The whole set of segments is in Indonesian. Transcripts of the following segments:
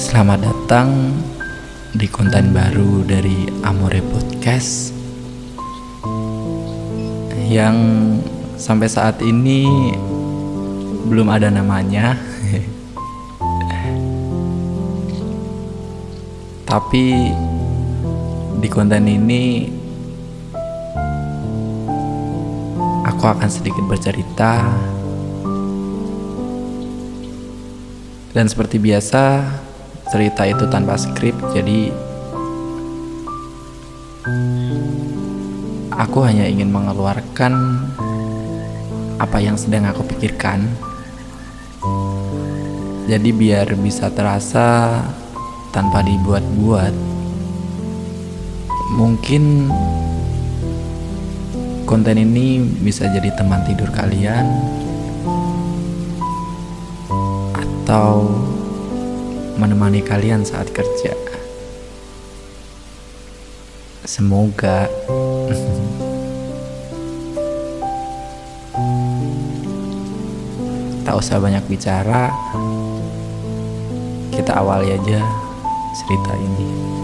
Selamat datang di konten baru dari Amore Podcast yang sampai saat ini belum ada namanya. Tapi di konten ini aku akan sedikit bercerita dan seperti biasa cerita itu tanpa skrip jadi aku hanya ingin mengeluarkan apa yang sedang aku pikirkan. Jadi biar bisa terasa tanpa dibuat-buat mungkin konten ini bisa jadi teman tidur kalian atau menemani kalian saat kerja. Semoga tak usah banyak bicara, kita awali aja cerita ini.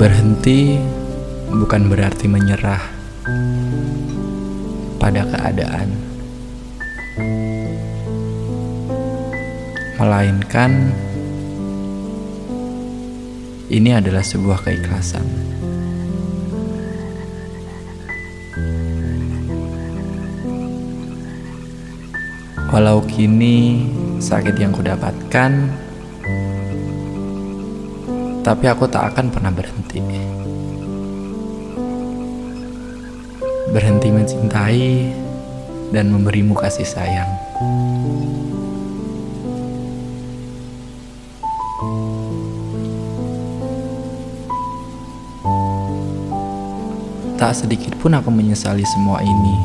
Berhenti bukan berarti menyerah pada keadaan, melainkan ini adalah sebuah keikhlasan. Walau kini sakit yang kudapatkan tapi aku tak akan pernah berhenti. Berhenti mencintai dan memberimu kasih sayang. Tak sedikit pun aku menyesali semua ini.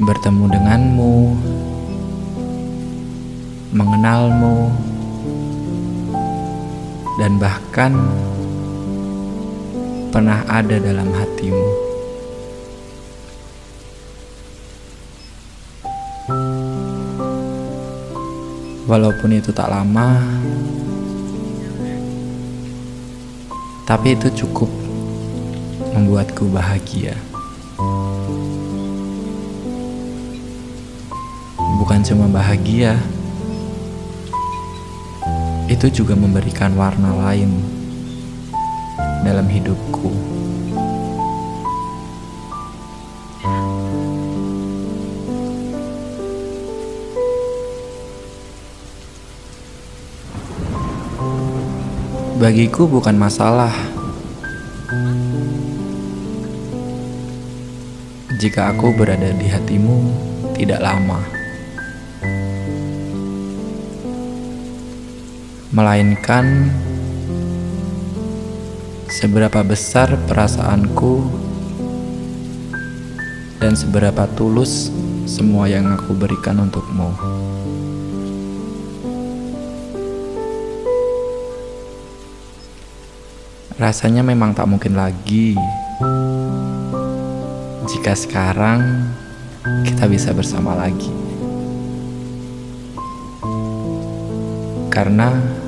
Bertemu denganmu, mengenalmu, dan bahkan pernah ada dalam hatimu. Walaupun itu tak lama, tapi itu cukup membuatku bahagia. Bukan cuma bahagia, itu juga memberikan warna lain dalam hidupku. Bagiku bukan masalah jika aku berada di hatimu tidak lama. Melainkan seberapa besar perasaanku dan seberapa tulus semua yang aku berikan untukmu. Rasanya memang tak mungkin lagi jika sekarang kita bisa bersama lagi. Karena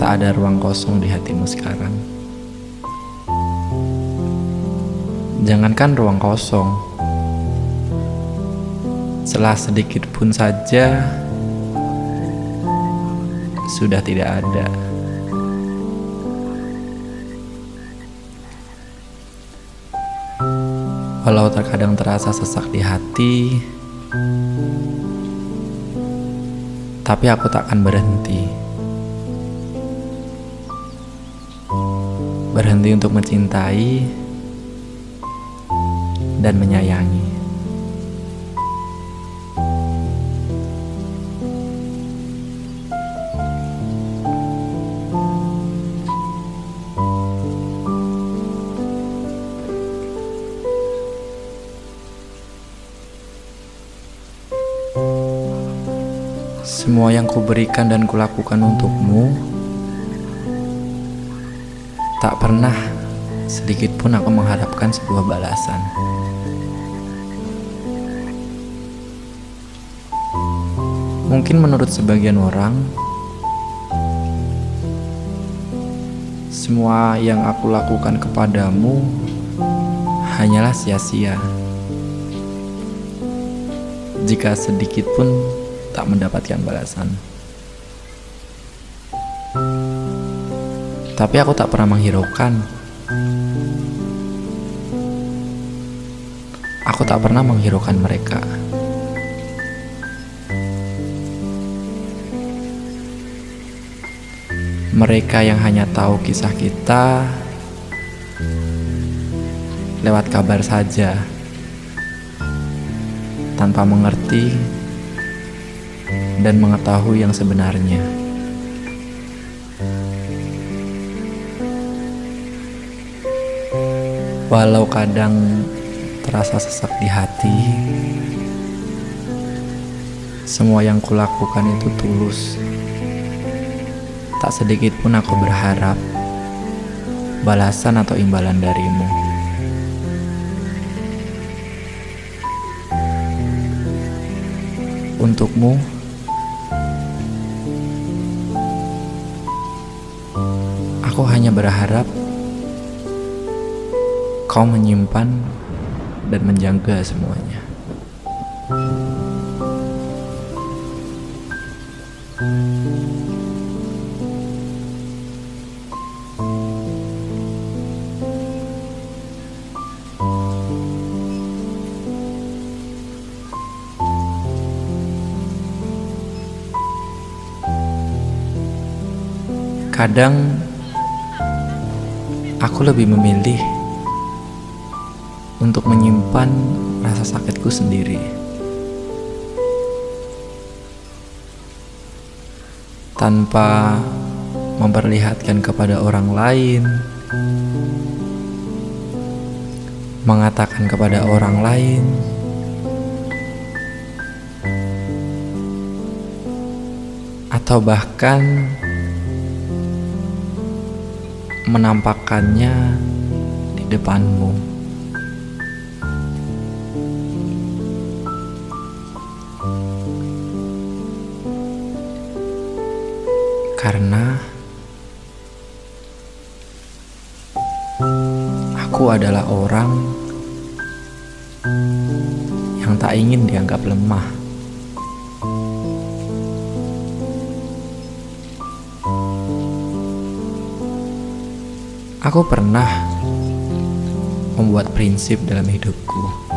tak ada ruang kosong di hatimu sekarang. Jangankan ruang kosong, celah sedikit pun saja sudah tidak ada. Walau terkadang terasa sesak di hati, tapi aku tak akan berhenti. berhenti untuk mencintai dan menyayangi. Semua yang kuberikan dan kulakukan untukmu tak pernah sedikit pun aku mengharapkan sebuah balasan. Mungkin menurut sebagian orang, semua yang aku lakukan kepadamu hanyalah sia-sia. Jika sedikit pun tak mendapatkan balasan. Tapi aku tak pernah menghiraukan. Aku tak pernah menghiraukan mereka. Mereka yang hanya tahu kisah kita lewat kabar saja, tanpa mengerti dan mengetahui yang sebenarnya. Walau kadang terasa sesak di hati, semua yang kulakukan itu tulus. Tak sedikit pun aku berharap balasan atau imbalan darimu. Untukmu, Aku hanya berharap kau menyimpan dan menjaga semuanya. Kadang aku lebih memilih untuk menyimpan rasa sakitku sendiri. Tanpa memperlihatkan kepada orang lain, mengatakan kepada orang lain, atau bahkan menampakkannya di depanmu. Karena aku adalah orang yang tak ingin dianggap lemah. Aku pernah membuat prinsip dalam hidupku.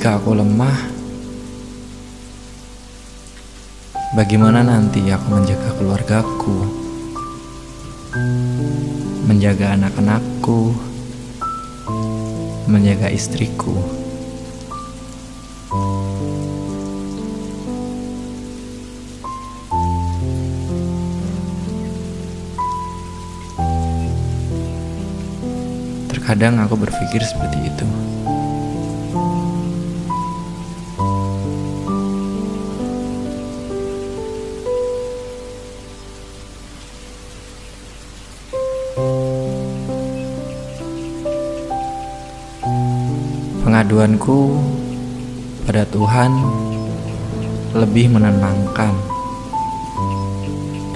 Jika aku lemah, bagaimana nanti aku menjaga keluargaku, menjaga anak-anakku, menjaga istriku? Terkadang aku berpikir seperti itu. Pengaduanku pada Tuhan lebih menenangkan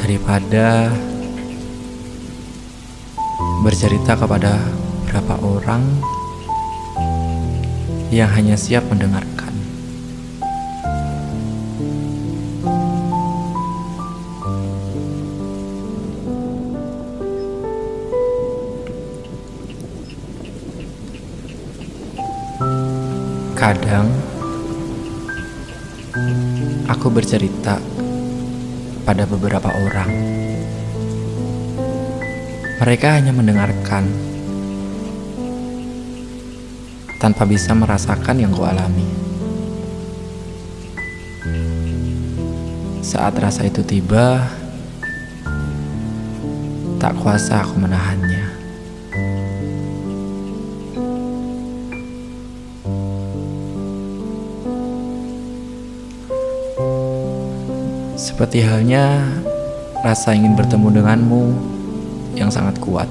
daripada bercerita kepada beberapa orang yang hanya siap mendengarkan. Kadang aku bercerita pada beberapa orang. Mereka hanya mendengarkan tanpa bisa merasakan yang kualami. Saat rasa itu tiba, tak kuasa aku menahannya. Seperti halnya rasa ingin bertemu denganmu yang sangat kuat.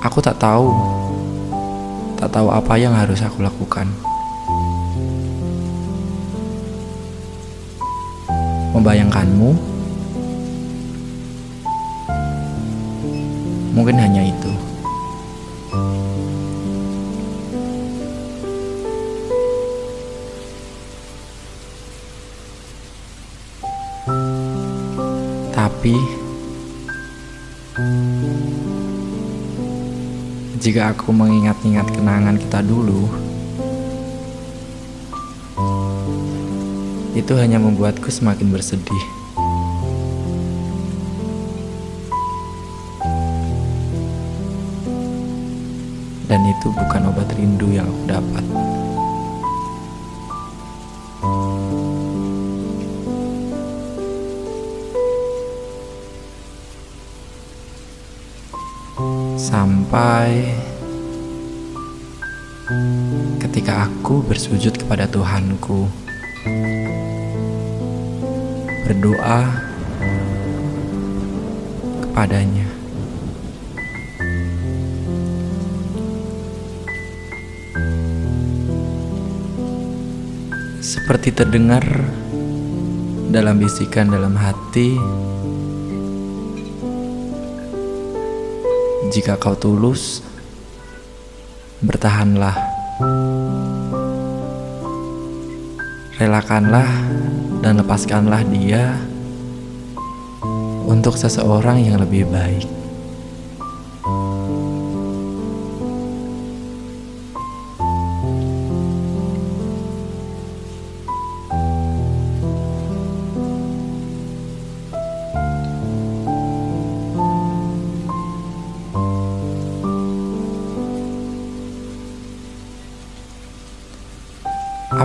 Aku tak tahu, tak tahu apa yang harus aku lakukan. Membayangkanmu, mungkin hanya itu. Tapi jika aku mengingat-ingat kenangan kita dulu, itu hanya membuatku semakin bersedih. Dan itu bukan obat rindu yang aku dapat. Sampai ketika aku bersujud kepada Tuhanku, berdoa kepadanya. Seperti terdengar dalam bisikan dalam hati, Jika kau tulus, bertahanlah. Relakanlah dan lepaskanlah dia untuk seseorang yang lebih baik.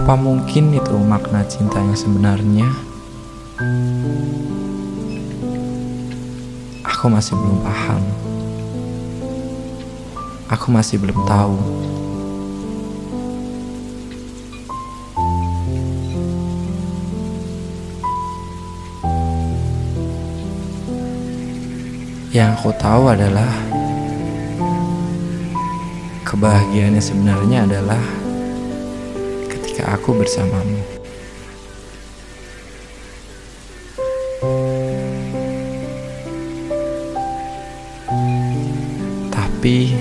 Apa mungkin itu makna cinta yang sebenarnya? Aku masih belum paham. Aku masih belum tahu. Yang aku tahu adalah kebahagiaannya sebenarnya adalah ketika aku bersamamu. Tapi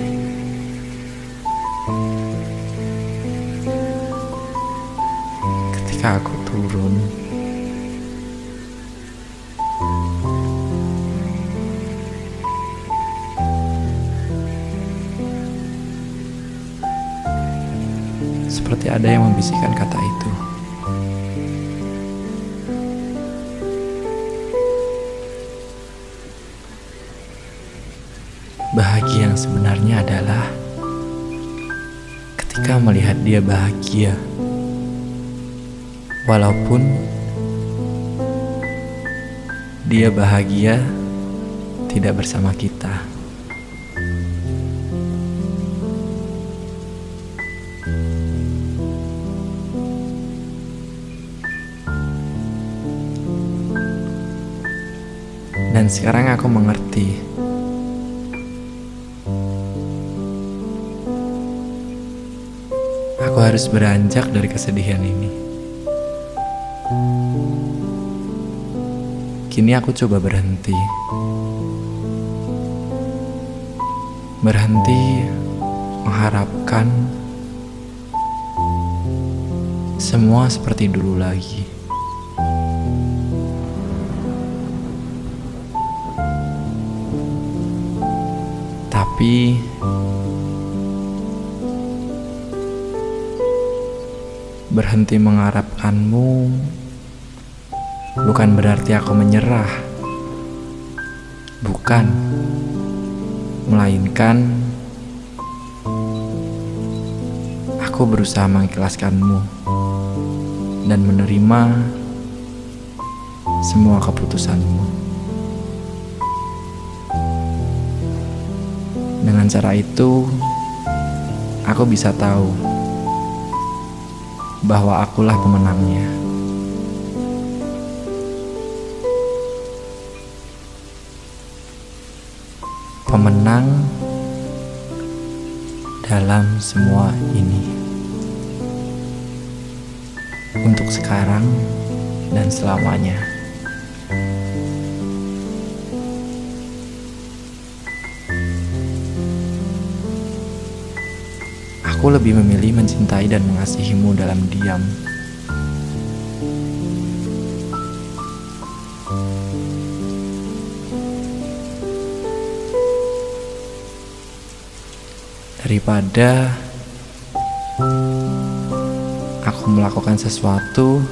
ada yang membisikkan kata itu. Bahagia yang sebenarnya adalah ketika melihat dia bahagia, walaupun dia bahagia tidak bersama kita. Sekarang aku mengerti. Aku harus beranjak dari kesedihan ini. Kini aku coba berhenti. Berhenti mengharapkan semua seperti dulu lagi. Tapi berhenti mengharapkanmu bukan berarti aku menyerah. Bukan. Melainkan aku berusaha mengikhlaskanmu dan menerima semua keputusanmu. Dengan cara itu, aku bisa tahu bahwa akulah pemenangnya. Pemenang dalam semua ini. Untuk sekarang dan selamanya. Aku lebih memilih mencintai dan mengasihimu dalam diam. Daripada aku melakukan sesuatu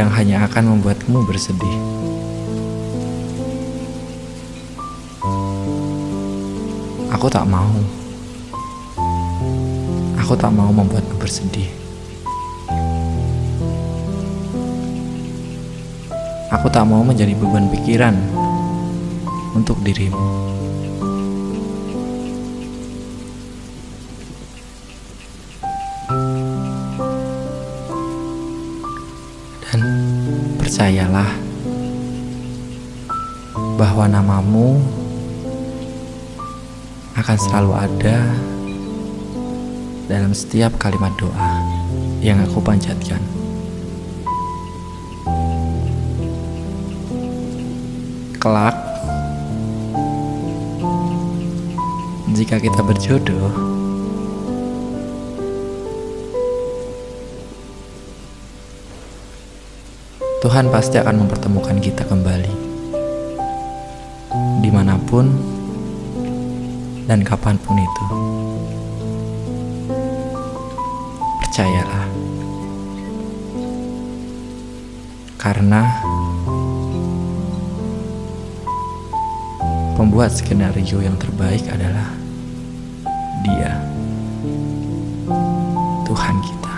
yang hanya akan membuatmu bersedih. Aku tak mau. Aku tak mau membuatmu bersedih. Aku tak mau menjadi beban pikiran untuk dirimu. Dan percayalah bahwa namamu akan selalu ada dalam setiap kalimat doa yang aku panjatkan. Kelak, jika kita berjodoh, Tuhan pasti akan mempertemukan kita kembali, di mana pun dan kapan pun itu. Percayalah, karena pembuat skenario yang terbaik adalah Dia, Tuhan kita.